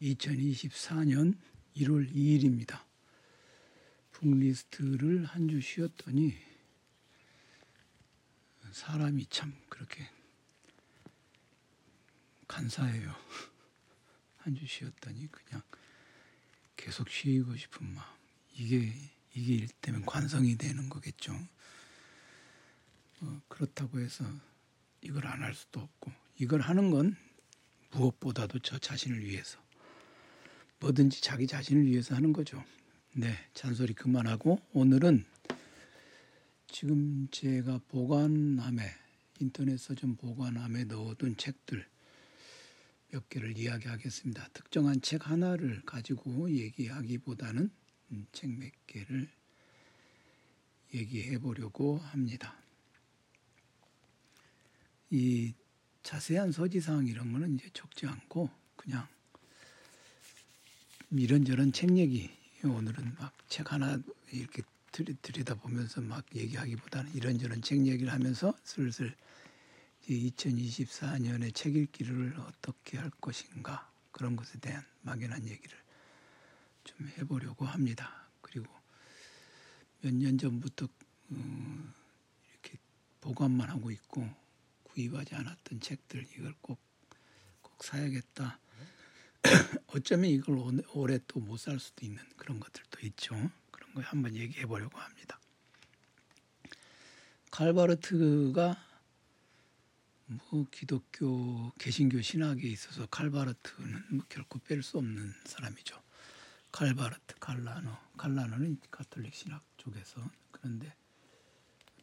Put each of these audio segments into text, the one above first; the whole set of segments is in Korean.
2024년 1월 2일입니다. 북리스트를 한 주 쉬었더니 사람이 참 그렇게 간사해요. 한 주 쉬었더니 그냥 계속 쉬고 싶은 마음. 이게 이게 일때면 관성이 되는 거겠죠. 어, 그렇다고 해서 이걸 안 할 수도 없고 이걸 하는 건 무엇보다도 저 자신을 위해서 뭐든지 자기 자신을 위해서 하는 거죠. 네, 잔소리 그만하고 오늘은 지금 제가 보관함에 인터넷 서점 보관함에 넣어둔 책들 몇 개를 이야기하겠습니다. 특정한 책 하나를 가지고 얘기하기보다는 책 몇 개를 얘기해 보려고 합니다. 이 자세한 서지사항 이런 거는 이제 적지 않고 그냥 이런저런 책 얘기 오늘은 막 책 하나 이렇게 들이다 보면서 막 얘기하기보다는 이런저런 책 얘기를 하면서 슬슬 2024년의 책 읽기를 어떻게 할 것인가 그런 것에 대한 막연한 얘기를 좀 해보려고 합니다. 그리고 몇 년 전부터 음, 이렇게 보관만 하고 있고 구입하지 않았던 책들 이걸 꼭 꼭 사야겠다. 어쩌면 이걸 오래 또 못 살 수도 있는 그런 것들도 있죠. 그런 거 한번 얘기해 보려고 합니다. 칼바르트가 뭐 기독교 개신교 신학에 있어서 칼바르트는 뭐 결코 뺄 수 없는 사람이죠. 칼바르트, 칼라노, 칼라노는 가톨릭 신학 쪽에서 그런데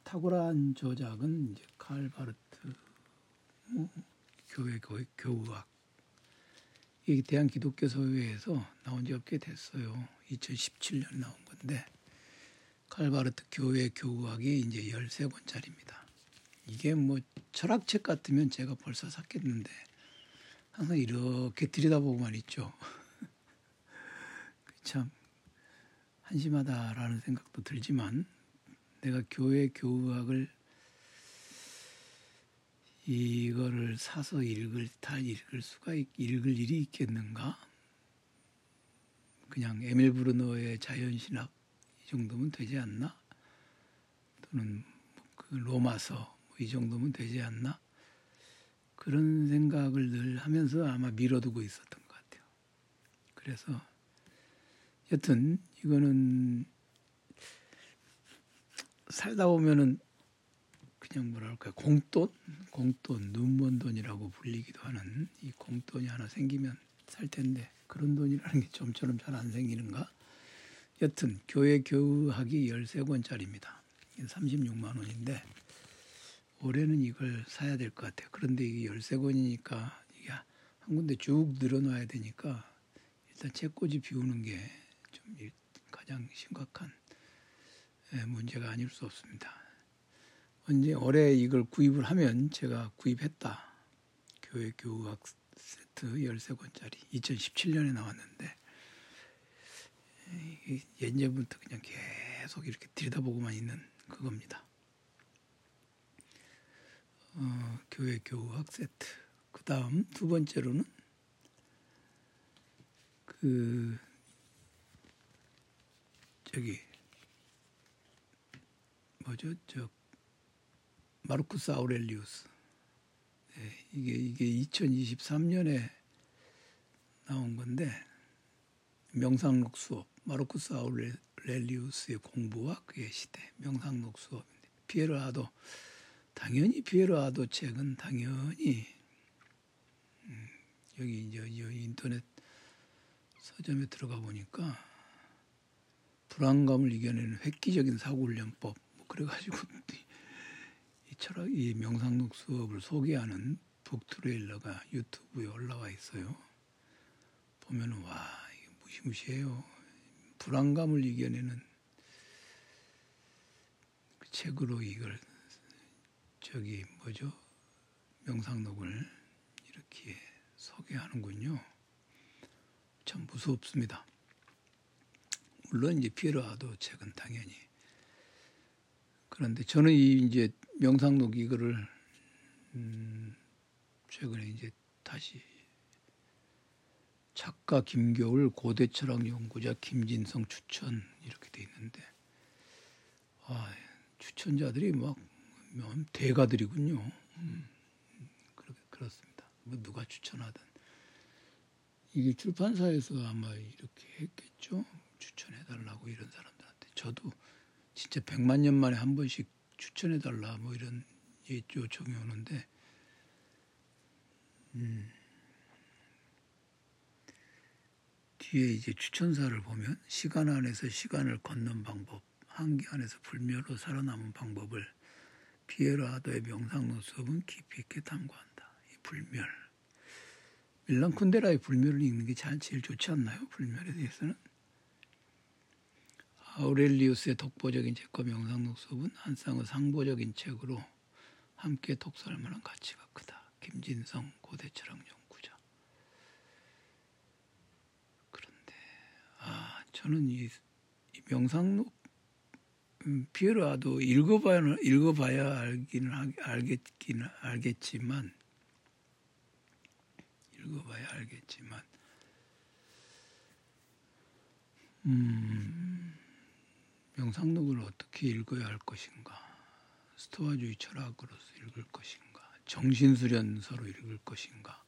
탁월한 저작은 이제 칼바르트 뭐 교회 교회 교우학 이게 대한 기독교 서회에서 나온 지꽤 됐어요. 2017년 나온 건데 칼바르트 교회 교우학이 이제 13권짜리입니다. 이게 뭐 철학책 같으면 제가 벌써 샀겠는데 항상 이렇게 들여다보고만 있죠. 참 한심하다라는 생각도 들지만 내가 교회 교우학을 이거를 사서 읽을 다 읽을 수가 읽을 일이 있겠는가? 그냥 에밀 브루너의 자연신학 이 정도면 되지 않나? 또는 그 로마서 뭐이 정도면 되지 않나? 그런 생각을 늘 하면서 아마 미뤄두고 있었던 것 같아요. 그래서 여튼 이거는 살다 보면은 그냥 뭐랄까 공돈, 공돈, 눈먼 돈이라고 불리기도 하는 이 공돈이 하나 생기면 살 텐데 그런 돈이라는 게 좀처럼 잘 안 생기는가? 여튼 교회 교우학이 13권짜리입니다. 36만 원인데 올해는 이걸 사야 될 것 같아요. 그런데 이게 13권이니까 이게 한 군데 쭉 늘어놔야 되니까 일단 책꽂이 비우는 게 좀 가장 심각한 예, 문제가 아닐 수 없습니다. 언제 올해 이걸 구입을 하면 제가 구입했다. 교회 교우학 세트 13권짜리 2017년에 나왔는데 예전부터 그냥 계속 이렇게 들여다보고만 있는 그겁니다. 어, 교회 교우학 세트. 그 다음 두 번째로는 그 저기 뭐죠 저 마르쿠스 아우렐리우스. 네, 이게 이게 2023년에 나온 건데 명상록 수업 마르쿠스 아우렐리우스의 공부와 그의 시대 명상록 수업인데 피에르 아도 당연히 피에르 아도 책은 당연히 음, 여기 이제 인터넷 서점에 들어가 보니까 불안감을 이겨내는 획기적인 사고훈련법 뭐 그래가지고 이 철학 이 명상록 수업을 소개하는 북트레일러가 유튜브에 올라와 있어요. 보면은 와 무시무시해요. 불안감을 이겨내는 그 책으로 이걸 저기 뭐죠 명상록을 이렇게 소개하는군요. 참 무섭습니다. 물론 이제 피에로아도 책은 당연히 그런데 저는 이 이제 명상록 이거를 음 최근에 이제 다시 작가 김겨울 고대 철학 연구자 김진성 추천 이렇게 돼 있는데 아, 추천자들이 막 대가들이군요. 음, 그렇습니다. 뭐 누가 추천하든 이게 출판사에서 아마 이렇게 했겠죠. 추천해 달라고 이런 사람들한테 저도 진짜 백만 년 만에 한 번씩 추천해 달라 뭐 이런 요청이 오는데 음. 뒤에 이제 추천사를 보면 시간 안에서 시간을 걷는 방법, 한계 안에서 불멸로 살아남은 방법을 피에로 아도의 명상론 수업은 깊이 있게 탐구한다. 이 불멸. 밀란 쿤데라의 불멸을 읽는 게 제일 좋지 않나요? 불멸에 대해서는. 아우렐리우스의 독보적인 책과 명상론 수업은 한 쌍의 상보적인 책으로 함께 독서할 만한 가치가 크다. 김진성 고대철학 연구자. 그런데 아 저는 이, 이 명상록 음, 피에로아도 읽어봐야 읽어봐야 알기는 알겠기는 알겠지만 읽어봐야 알겠지만 음, 명상록을 어떻게 읽어야 할 것인가 스토아주의 철학으로서 읽을 것인가 정신수련서로 읽을 것인가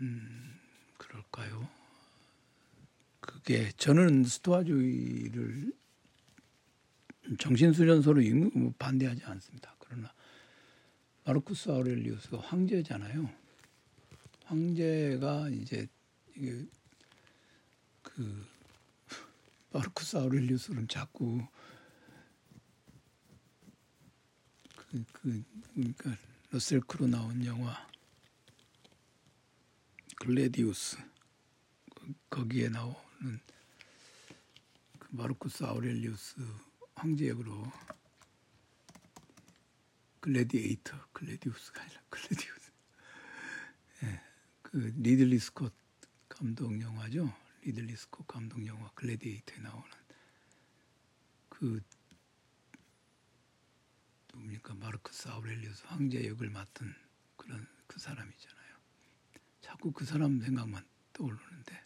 음, 그럴까요? 그게 저는 스토아주의를 정신수련서로 읽는 뭐 반대하지 않습니다. 그러나 마르쿠스 아우렐리우스가 황제잖아요. 황제가 이제 그 마르쿠스 아우렐리우스는 자꾸 그, 그 그러니까 러셀 크로 나온 영화 글래디우스 거기에 나오는 그 마르쿠스 아우렐리우스 황제 역으로 글래디에이터 글래디우스가 아니라 글래디우스. 예, 그 리들리 스콧 감독 영화죠 리들리 스콧 감독 영화 글래디에이터에 나오는 그 누굽니까? 마르쿠스 아우렐리우스 황제 역을 맡은 그런 그 사람이잖아요. 자꾸 그 사람 생각만 떠오르는데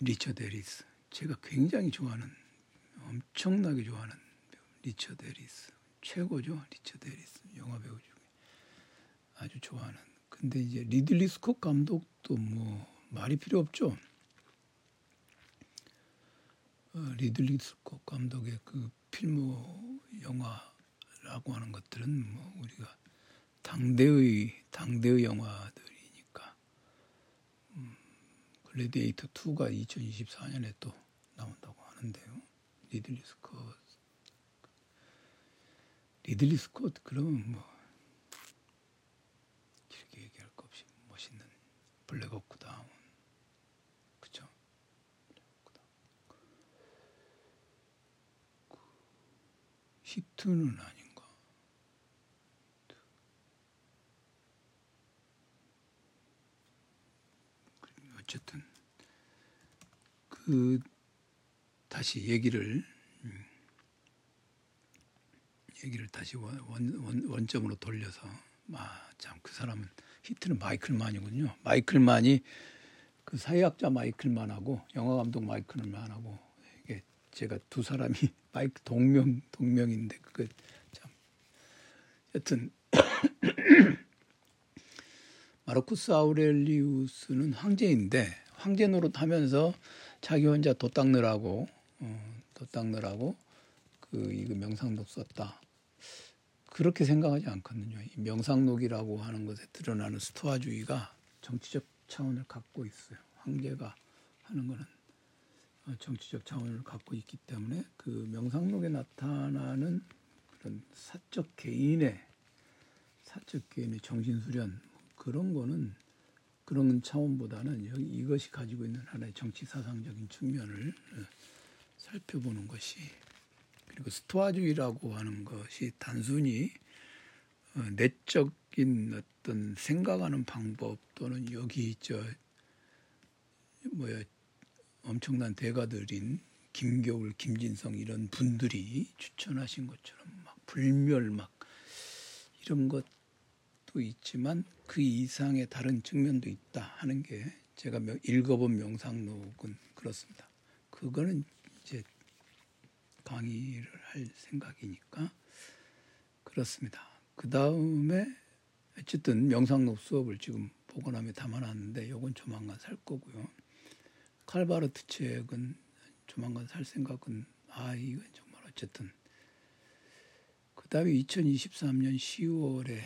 리처드 해리스. 제가 굉장히 좋아하는 엄청나게 좋아하는 배우 리처드 해리스. 최고죠 리처드 해리스. 영화 배우 중에 아주 좋아하는. 근데 이제 리들리 스콧 감독도 뭐 말이 필요 없죠. 어, 리들리 스콧 감독의 그 필모 영화라고 하는 것들은 뭐 우리가 당대의 당대의 영화들이니까. 음, 글래디에이터 2가 2024년에 또 나온다고 하는데요. 리들리 스콧. 리들리 스콧 그러면 뭐 길게 얘기할 거 없이 멋있는 블랙호크 다운 그쵸 그 히트는 아닌가 어쨌든 그 다시 얘기를 음, 얘기를 다시 원, 원, 원점으로 돌려서 아참그 사람은 히트는 마이클 만이군요. 마이클 만이 그 사회학자 마이클 만하고 영화 감독 마이클 만하고 이게 제가 두 사람이 마이크 동명 동명인데 그거 참 여튼 마르쿠스 아우렐리우스는 황제인데 황제 노릇하면서 자기 혼자 도 닦느라고 어, 더 닦느라고 그 이거 명상록 썼다. 그렇게 생각하지 않거든요. 이 명상록이라고 하는 것에 드러나는 스토아주의가 정치적 차원을 갖고 있어요. 황제가 하는 거는 어, 정치적 차원을 갖고 있기 때문에 그 명상록에 나타나는 그런 사적 개인의 사적 개인의 정신 수련 그런 거는 그런 차원보다는 이것이 가지고 있는 하나의 정치 사상적인 측면을 어, 살펴보는 것이 그리고 스토아주의라고 하는 것이 단순히 어, 내적인 어떤 생각하는 방법 또는 여기 저 뭐야 엄청난 대가들인 김겨울, 김진성 이런 분들이 추천하신 것처럼 막 불멸 막 이런 것 것도 있지만 그 이상의 다른 측면도 있다 하는 게 제가 읽어본 명상록은 그렇습니다. 그거는 이제 강의를 할 생각이니까 그렇습니다. 그 다음에 어쨌든 명상록 수업을 지금 보관함에 담아놨는데 요건 조만간 살 거고요. 칼바르트 책은 조만간 살 생각은 아 이건 정말 어쨌든 그 다음에 2023년 10월에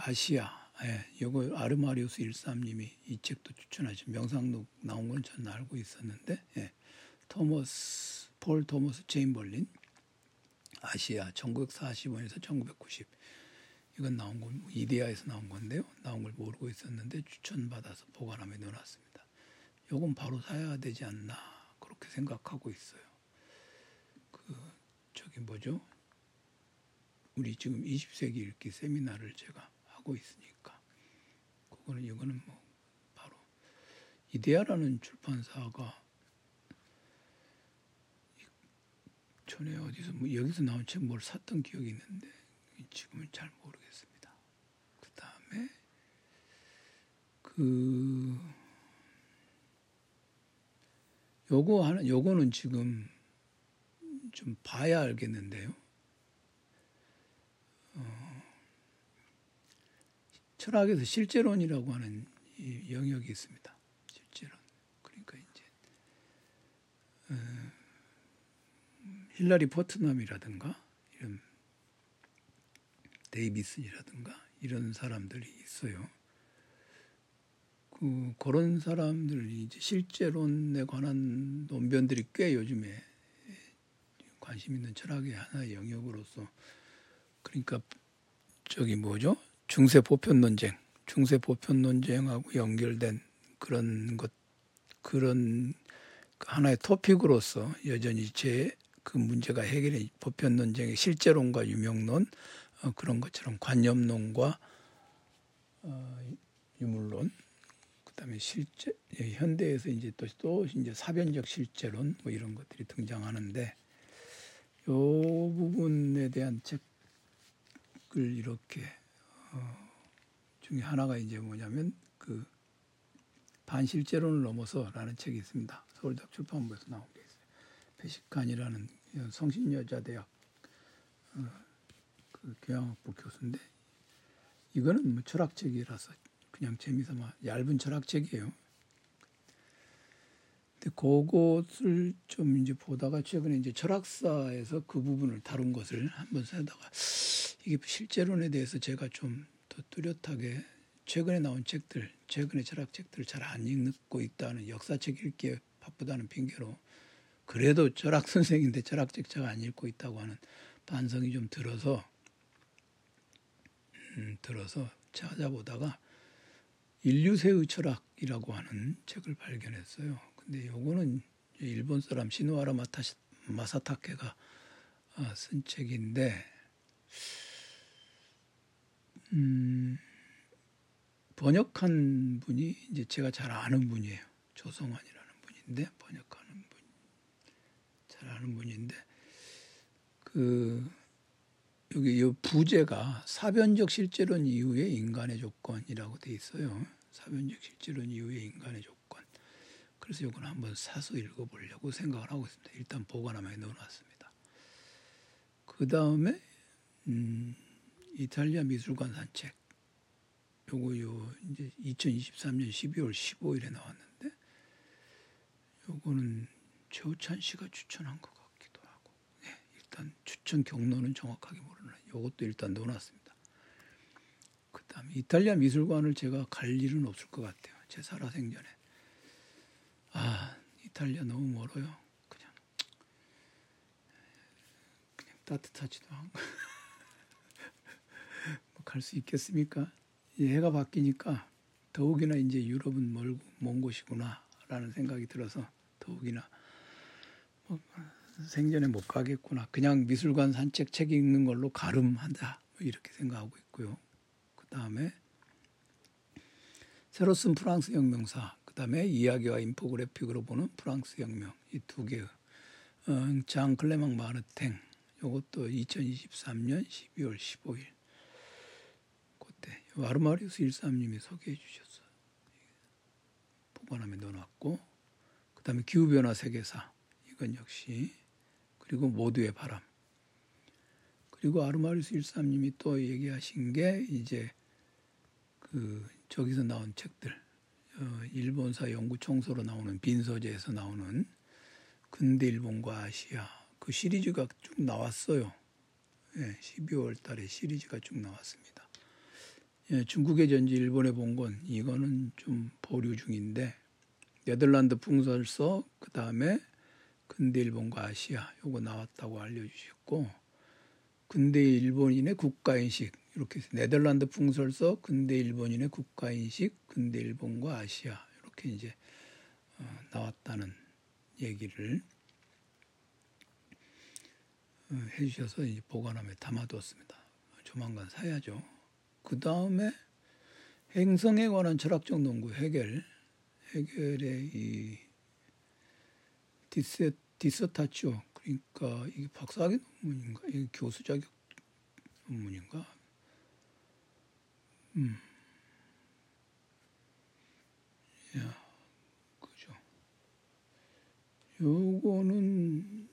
아시아 예, 요거 아르마리우스 13님이 이 책도 추천하신 명상록 나온 건 저는 알고 있었는데 예, 토머스 폴 토머스 체인벌린 아시아 1945년에서 1990 이건 나온 건뭐 이데아에서 나온 건데요. 나온 걸 모르고 있었는데 추천받아서 보관함에 넣어놨습니다. 요건 바로 사야 되지 않나 그렇게 생각하고 있어요. 그 저기 뭐죠? 우리 지금 20세기 읽기 세미나를 제가 하고 있으니까 그거는 이거는 뭐 바로 이데아라는 출판사가 전에 어디서 뭐 여기서 나온 책 뭘 샀던 기억이 있는데 지금은 잘 모르겠습니다. 그 다음에 그 요거 하나 요거는 지금 좀 봐야 알겠는데요. 어, 철학에서 실제론이라고 하는 영역이 있습니다. 실제론. 그러니까 이제 어, 힐라리 포트넘이라든가 이런 데이비슨이라든가 이런 사람들이 있어요. 그 그런 사람들이 이제 실제론에 관한 논변들이 꽤 요즘에 관심 있는 철학의 하나의 영역으로서 그러니까 저기 뭐죠? 중세 보편 논쟁, 중세 보편 논쟁하고 연결된 그런 것 그런 하나의 토픽으로서 여전히 제 그 문제가 해결해 보편 논쟁의 실제론과 유명론 어, 그런 것처럼 관념론과 어, 유물론 그다음에 실제 예, 현대에서 이제 또, 또 이제 사변적 실제론 뭐 이런 것들이 등장하는데 요 부분에 대한 책을 이렇게 어, 중에 하나가 이제 뭐냐면 그 반실제론을 넘어서라는 책이 있습니다. 서울대 출판부에서 나온 게 있어요. 배식관이라는 성신여자대학 어, 그 교양학부 교수인데 이거는 뭐 철학책이라서 그냥 재미삼아 얇은 철학책이에요. 근데 그것을 좀 이제 보다가 최근에 이제 철학사에서 그 부분을 다룬 것을 한번 세다가 이게 실제론에 대해서 제가 좀 더 뚜렷하게 최근에 나온 책들, 최근에 철학책들을 잘 안 읽고 있다는 역사책 읽기에 바쁘다는 핑계로 그래도 철학 선생인데 철학책 잘 안 읽고 있다고 하는 반성이 좀 들어서 음, 들어서 찾아보다가 인류세의 철학이라고 하는 책을 발견했어요. 근데 요거는 일본 사람 시노하라 마사타케가 어, 쓴 책인데 음, 번역한 분이 이제 제가 잘 아는 분이에요. 조성환이라는 분인데 번역하는 분, 잘 아는 분인데 그 여기 이 부제가 사변적 실제론 이후의 인간의 조건이라고 돼 있어요. 사변적 실제론 이후의 인간의 조건. 그래서 이건 한번 사서 읽어보려고 생각을 하고 있습니다. 일단 보관함에 넣어놨습니다. 그 다음에 음, 이탈리아 미술관 산책. 요거 요 이제 2023년 12월 15일에 나왔는데 요거는 최우찬 씨가 추천한 것 같기도 하고. 네, 일단 추천 경로는 정확하게 모르는 요것도 일단 넣어놨습니다. 그다음에 이탈리아 미술관을 제가 갈 일은 없을 것 같아요. 제 살아생전에. 아 이탈리아 너무 멀어요. 그냥 그냥 따뜻하지도 않고. 갈수 있겠습니까? 해가 바뀌니까 더욱이나 이제 유럽은 멀고 먼 곳이구나라는 생각이 들어서 더욱이나 뭐 생전에 못 가겠구나. 그냥 미술관 산책 책 읽는 걸로 가름한다. 뭐 이렇게 생각하고 있고요. 그 다음에 새로 쓴 프랑스 혁명사, 그 다음에 이야기와 인포그래픽으로 보는 프랑스 혁명 이 두 개의 어, 장 클레망 마르탱 이것도 2023년 12월 15일 때 아르마리우스 일삼님이 소개해 주셨어. 보관함에 넣어놨고 그 다음에 기후변화 세계사 이건 역시 그리고 모두의 바람 그리고 아르마리우스 일삼님이 또 얘기하신 게 이제 그 저기서 나온 책들 어, 일본사 연구청소로 나오는 빈소재에서 나오는 근대 일본과 아시아 그 시리즈가 쭉 나왔어요. 예, 12월 달에 시리즈가 쭉 나왔습니다. 예, 중국의 전지, 일본의 본건 이거는 좀 보류 중인데 네덜란드 풍설서 그 다음에 근대 일본과 아시아 요거 나왔다고 알려주셨고 근대 일본인의 국가인식 이렇게 네덜란드 풍설서 근대 일본인의 국가인식 근대 일본과 아시아 이렇게 이제 어, 나왔다는 얘기를 어, 해주셔서 이제 보관함에 담아두었습니다. 조만간 사야죠. 그 다음에 행성에 관한 철학적 논구 해결 해결의 이 디세 디서타치오 그러니까 이게 박사학위 논문인가? 이게 교수 자격 논문인가? 음. 야 그죠. 요거는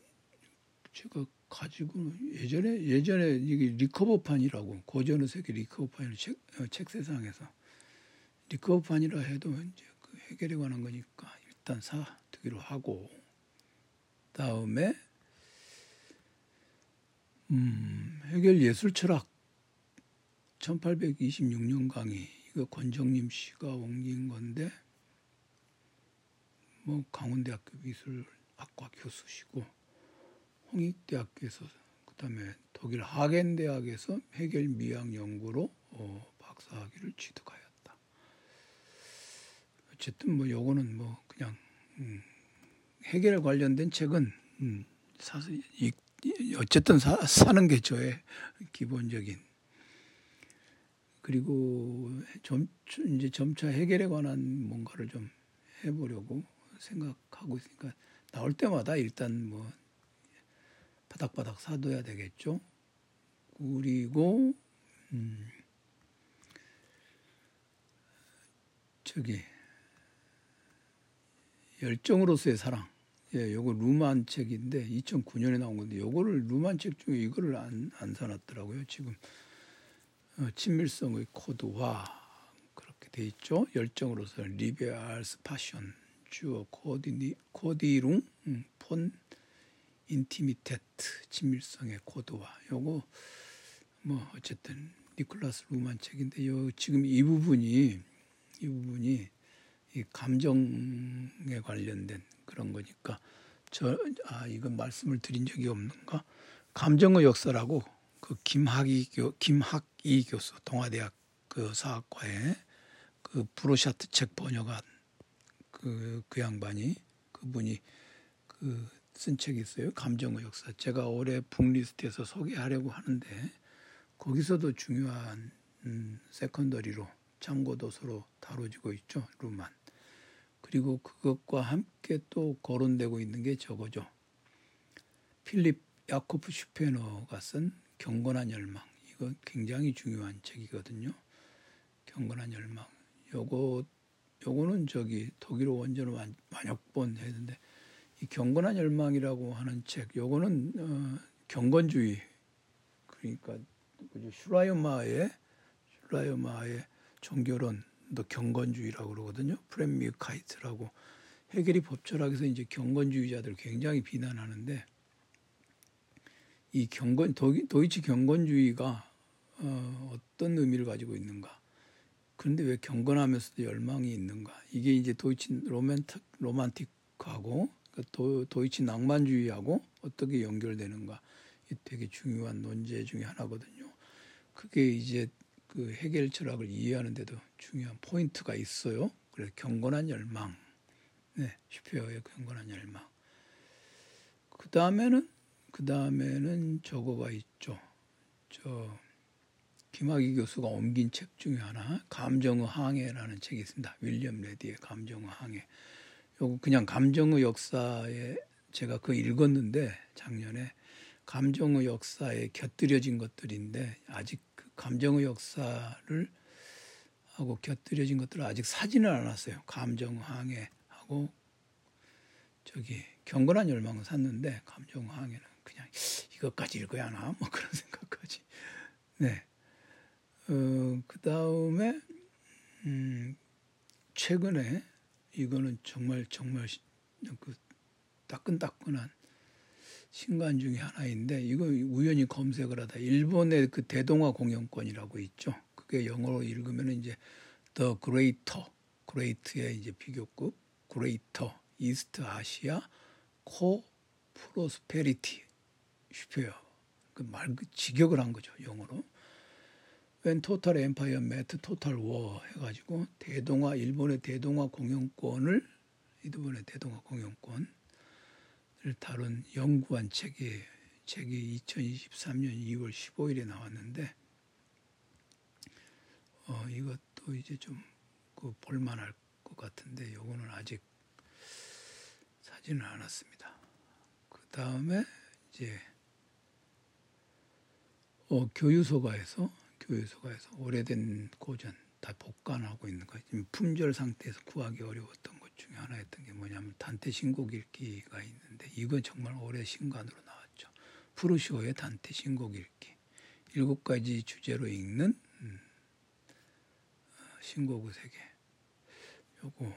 제가 가지고 예전에 예전에 이게 recover판이라고 고전의 세계 recover판이라고 책, 어, 책 세상에서. recover판이라 해도 이제 그 헤겔에 관한 거니까 일단 사두기로 하고 다음에 음, 해결 예술 철학 1826년 강의 이거 권정림 씨가 옮긴 건데 뭐 강원대학교 미술학과 교수시고 홍익대학교에서 그다음에 독일 하겐 대학에서 해결 미학 연구로 어, 박사학위를 취득하였다. 어쨌든 뭐 요거는 뭐 그냥 음, 해결 관련된 책은 음, 사실 이, 어쨌든 사, 사는 게 저의 기본적인 그리고 점 이제 점차 해결에 관한 뭔가를 좀 해보려고 생각하고 있으니까 나올 때마다 일단 뭐 바닥바닥 사둬야 되겠죠. 그리고 음 저기 열정으로서의 사랑. 예, 요거 루만 책인데 2009년에 나온 건데 요거를 루만 책 중에 이거를 안, 안 사놨더라고요. 지금 어, 친밀성의 코드화 그렇게 돼 있죠. 열정으로서 Liebe als Passion zur Codie- Codierung 음, von Intimität 친밀성의 코드화 요거 뭐 어쨌든 니콜라스 루만 책인데 요 지금 이 부분이 이 부분이 이 감정에 관련된 그런 거니까 저 아 이건 말씀을 드린 적이 없는가 감정의 역사라고 그 김학이 교 김학이 교수 동아대학 그 사학과에 그 브로샤트 책 번역한 그, 그 양반이 그분이 그 쓴 책이 있어요. 감정의 역사. 제가 올해 북리스트에서 소개하려고 하는데 거기서도 중요한 음, secondary로 참고 도서로 다뤄지고 있죠. 루만. 그리고 그것과 함께 또 거론되고 있는 게 저거죠. 필립 야코프 슈페너가 쓴 경건한 열망. 이거 굉장히 중요한 책이거든요. 경건한 열망. 요거 요거는 저기 독일어 원전을 완역본 했는데 이 경건한 열망이라고 하는 책. 요거는 어, 경건주의 그러니까 그죠 슐라이어마허의 슐라이어마허의 종교론 도 경건주의라고 그러거든요. Frömmigkeit라고 헤겔이 법철학에서 이제 경건주의자들 굉장히 비난하는데 이 경건 도이치 경건주의가 어, 어떤 의미를 가지고 있는가? 그런데 왜 경건하면서도 열망이 있는가? 이게 이제 도이치 로맨틱 Romantik하고 그 도, 도이치 낭만주의하고 어떻게 연결되는가? 이 되게 중요한 논제 중의 하나거든요. 그게 이제 그 헤겔 철학을 이해하는데도 중요한 포인트가 있어요. 그래서 경건한 열망, 네, 슈페너의 경건한 열망. 그 다음에는 그 다음에는 저거가 있죠. 저 김학의 교수가 옮긴 책 중에 하나 감정의 항해라는 책이 있습니다. 윌리엄 레디의 감정의 항해. 요거 그냥 감정의 역사에 제가 그 읽었는데 작년에 감정의 역사에 곁들여진 것들인데 아직 그 감정의 역사를 하고 곁들여진 것들을 아직 안 왔어요. 감정항해하고 저기 경건한 열망을 샀는데 감정항해는 그냥 이것까지 읽어야 하나 뭐 그런 생각까지. 네. 어, 그 다음에 음, 최근에 이거는 정말 정말 그 따끈따끈한 신간 중에 하나인데 이거 우연히 검색을 하다 일본의 그 대동아 공연권이라고 있죠. 그게 영어로 읽으면 이제 The Greater, Great의 이제 비교급 Greater East Asia Co Prosperity 슈페어 그말 그 직역을 한 거죠 영어로. 웬 토탈 엠파이어 매트 토탈 워 해가지고 대동아 일본의 대동아 공연권을 일본의 대동아 공연권을 다룬 연구한 책이 책이 2023년 2월 15일에 나왔는데 어, 이것도 이제 좀 그 볼만할 것 같은데 요거는 아직 사진을 안 왔습니다. 그 다음에 이제 어, 교유소가에서 교유소가에서 오래된 고전 다 복간하고 있는 거 지금 품절 상태에서 구하기 어려웠던 것 중에 하나였던 게 뭐냐면 단테 신곡 읽기가 있는데 이건 정말 오래 신간으로 나왔죠. 프루시오의 단테 신곡 읽기 일곱 가지 주제로 읽는 음, 어, 신곡의 세계 요거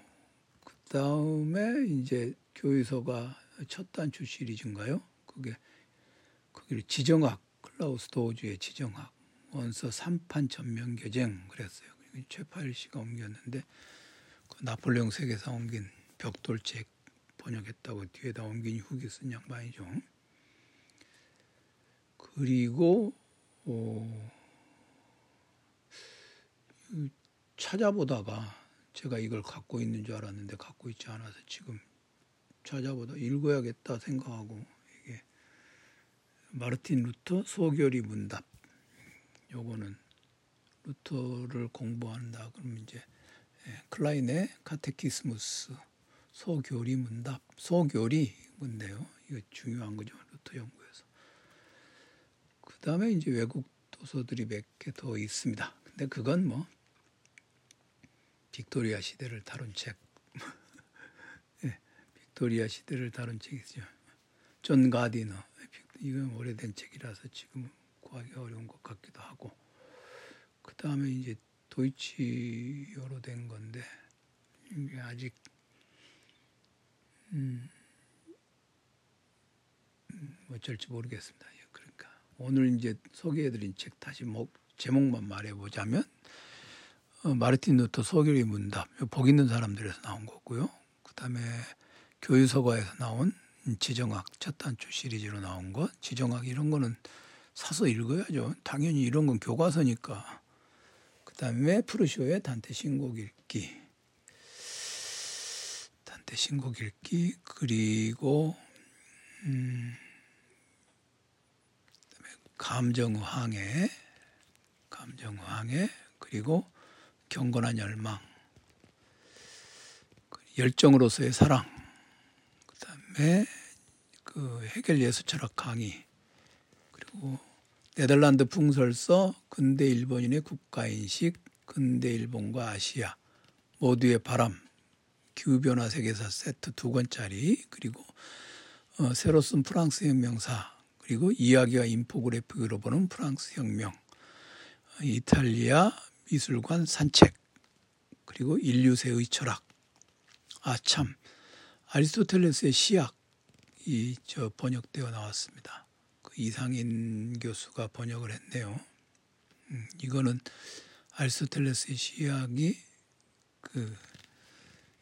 그 다음에 이제 교유소가 첫 단추 시리즈인가요? 그게 거기를 지정학 클라우스 도우주의 지정학 원서 3판 전면 교정 그랬어요. 최파일 씨가 옮겼는데 그 나폴레옹 세계사 옮긴 벽돌책 번역했다고 뒤에다 옮긴 후기 쓴 양반이죠. 그리고 어, 찾아보다가 제가 이걸 갖고 있는 줄 알았는데 갖고 있지 않아서 지금 찾아보다 읽어야겠다 생각하고 이게 마르틴 루터 소교리 문답 요거는 루터를 공부한다 그러면 이제 예, Kleine Katechismus 소교리 문답 소교리 문답인데요. 이거 중요한 거죠 루터 연구에서. 그 다음에 이제 외국 도서들이 몇 개 더 있습니다. 근데 그건 뭐 빅토리아 시대를 다룬 책. 예, 빅토리아 시대를 다룬 책이죠. 존 가디너. 이건 오래된 책이라서 지금 구하기 어려운 것 같기도 하고. 그 다음에 이제 도이치어로 된 건데 이게 아직 음, 음, 어쩔지 모르겠습니다. 예, 그러니까 오늘 이제 소개해드린 책 다시 뭐 제목만 말해보자면 어, 마르틴 루터 소결의 문답 복 있는 사람들에서 나온 거고요. 그 다음에 교유서가에서 나온 지정학 첫 단추 시리즈로 나온 것 지정학 이런 거는 사서 읽어야죠. 당연히 이런 건 교과서니까. 그 다음에 프루쇼의 단테 신곡 읽기. 단테 신곡 읽기. 그리고, 음, 감정항해. 감정항해. 그리고 경건한 열망. 열정으로서의 사랑. 그 다음에 그 해결 예수 철학 강의. 그리고 네덜란드 풍설서 근대 일본인의 국가인식 근대 일본과 아시아 모두의 바람 기후변화 세계사 세트 두 권짜리 그리고 어, 새로 쓴 프랑스 혁명사 그리고 이야기와 인포그래픽으로 보는 프랑스 혁명 이탈리아 미술관 산책 그리고 인류세의 철학 아 참 아리스토텔레스의 시약 이저 번역되어 나왔습니다. 이상인 교수가 번역을 했네요. 음, 이거는 알스텔레스의 시학이 그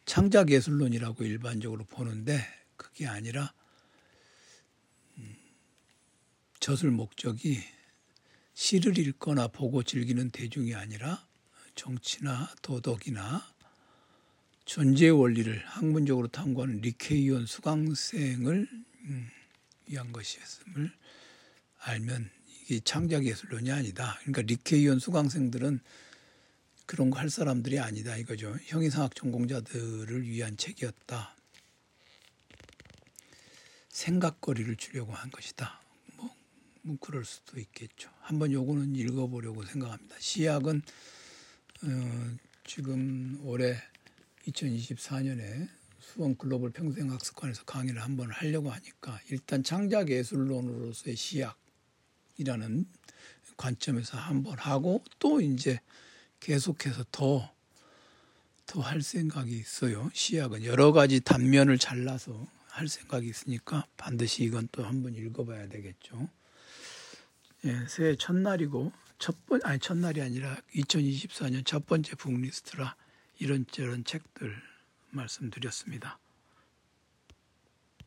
창작 예술론이라고 일반적으로 보는데 그게 아니라 음, 젖을 목적이 시를 읽거나 보고 즐기는 대중이 아니라 정치나 도덕이나 존재의 원리를 학문적으로 탐구하는 리케이온 수강생을 음, 위한 것이었음을 알면 이게 창작 예술론이 아니다. 그러니까 리케이온 수강생들은 그런 거 할 사람들이 아니다 이거죠. 형이상학 전공자들을 위한 책이었다. 생각거리를 주려고 한 것이다. 뭐, 뭐 그럴 수도 있겠죠. 한번 요거는 읽어보려고 생각합니다. 시약은 어, 지금 올해 2024년에 수원 글로벌 평생학습관에서 강의를 한번 하려고 하니까 일단 창작 예술론으로서의 시약 이라는 관점에서 한번 하고 또 이제 계속해서 더 더 할 생각이 있어요. 시약은 여러 가지 단면을 잘라서 할 생각이 있으니까 반드시 이건 또 한번 읽어봐야 되겠죠. 예, 새해 첫날이고 첫 번 아니 첫날이 아니라 2024년 첫 번째 북리스트라 이런저런 책들 말씀드렸습니다.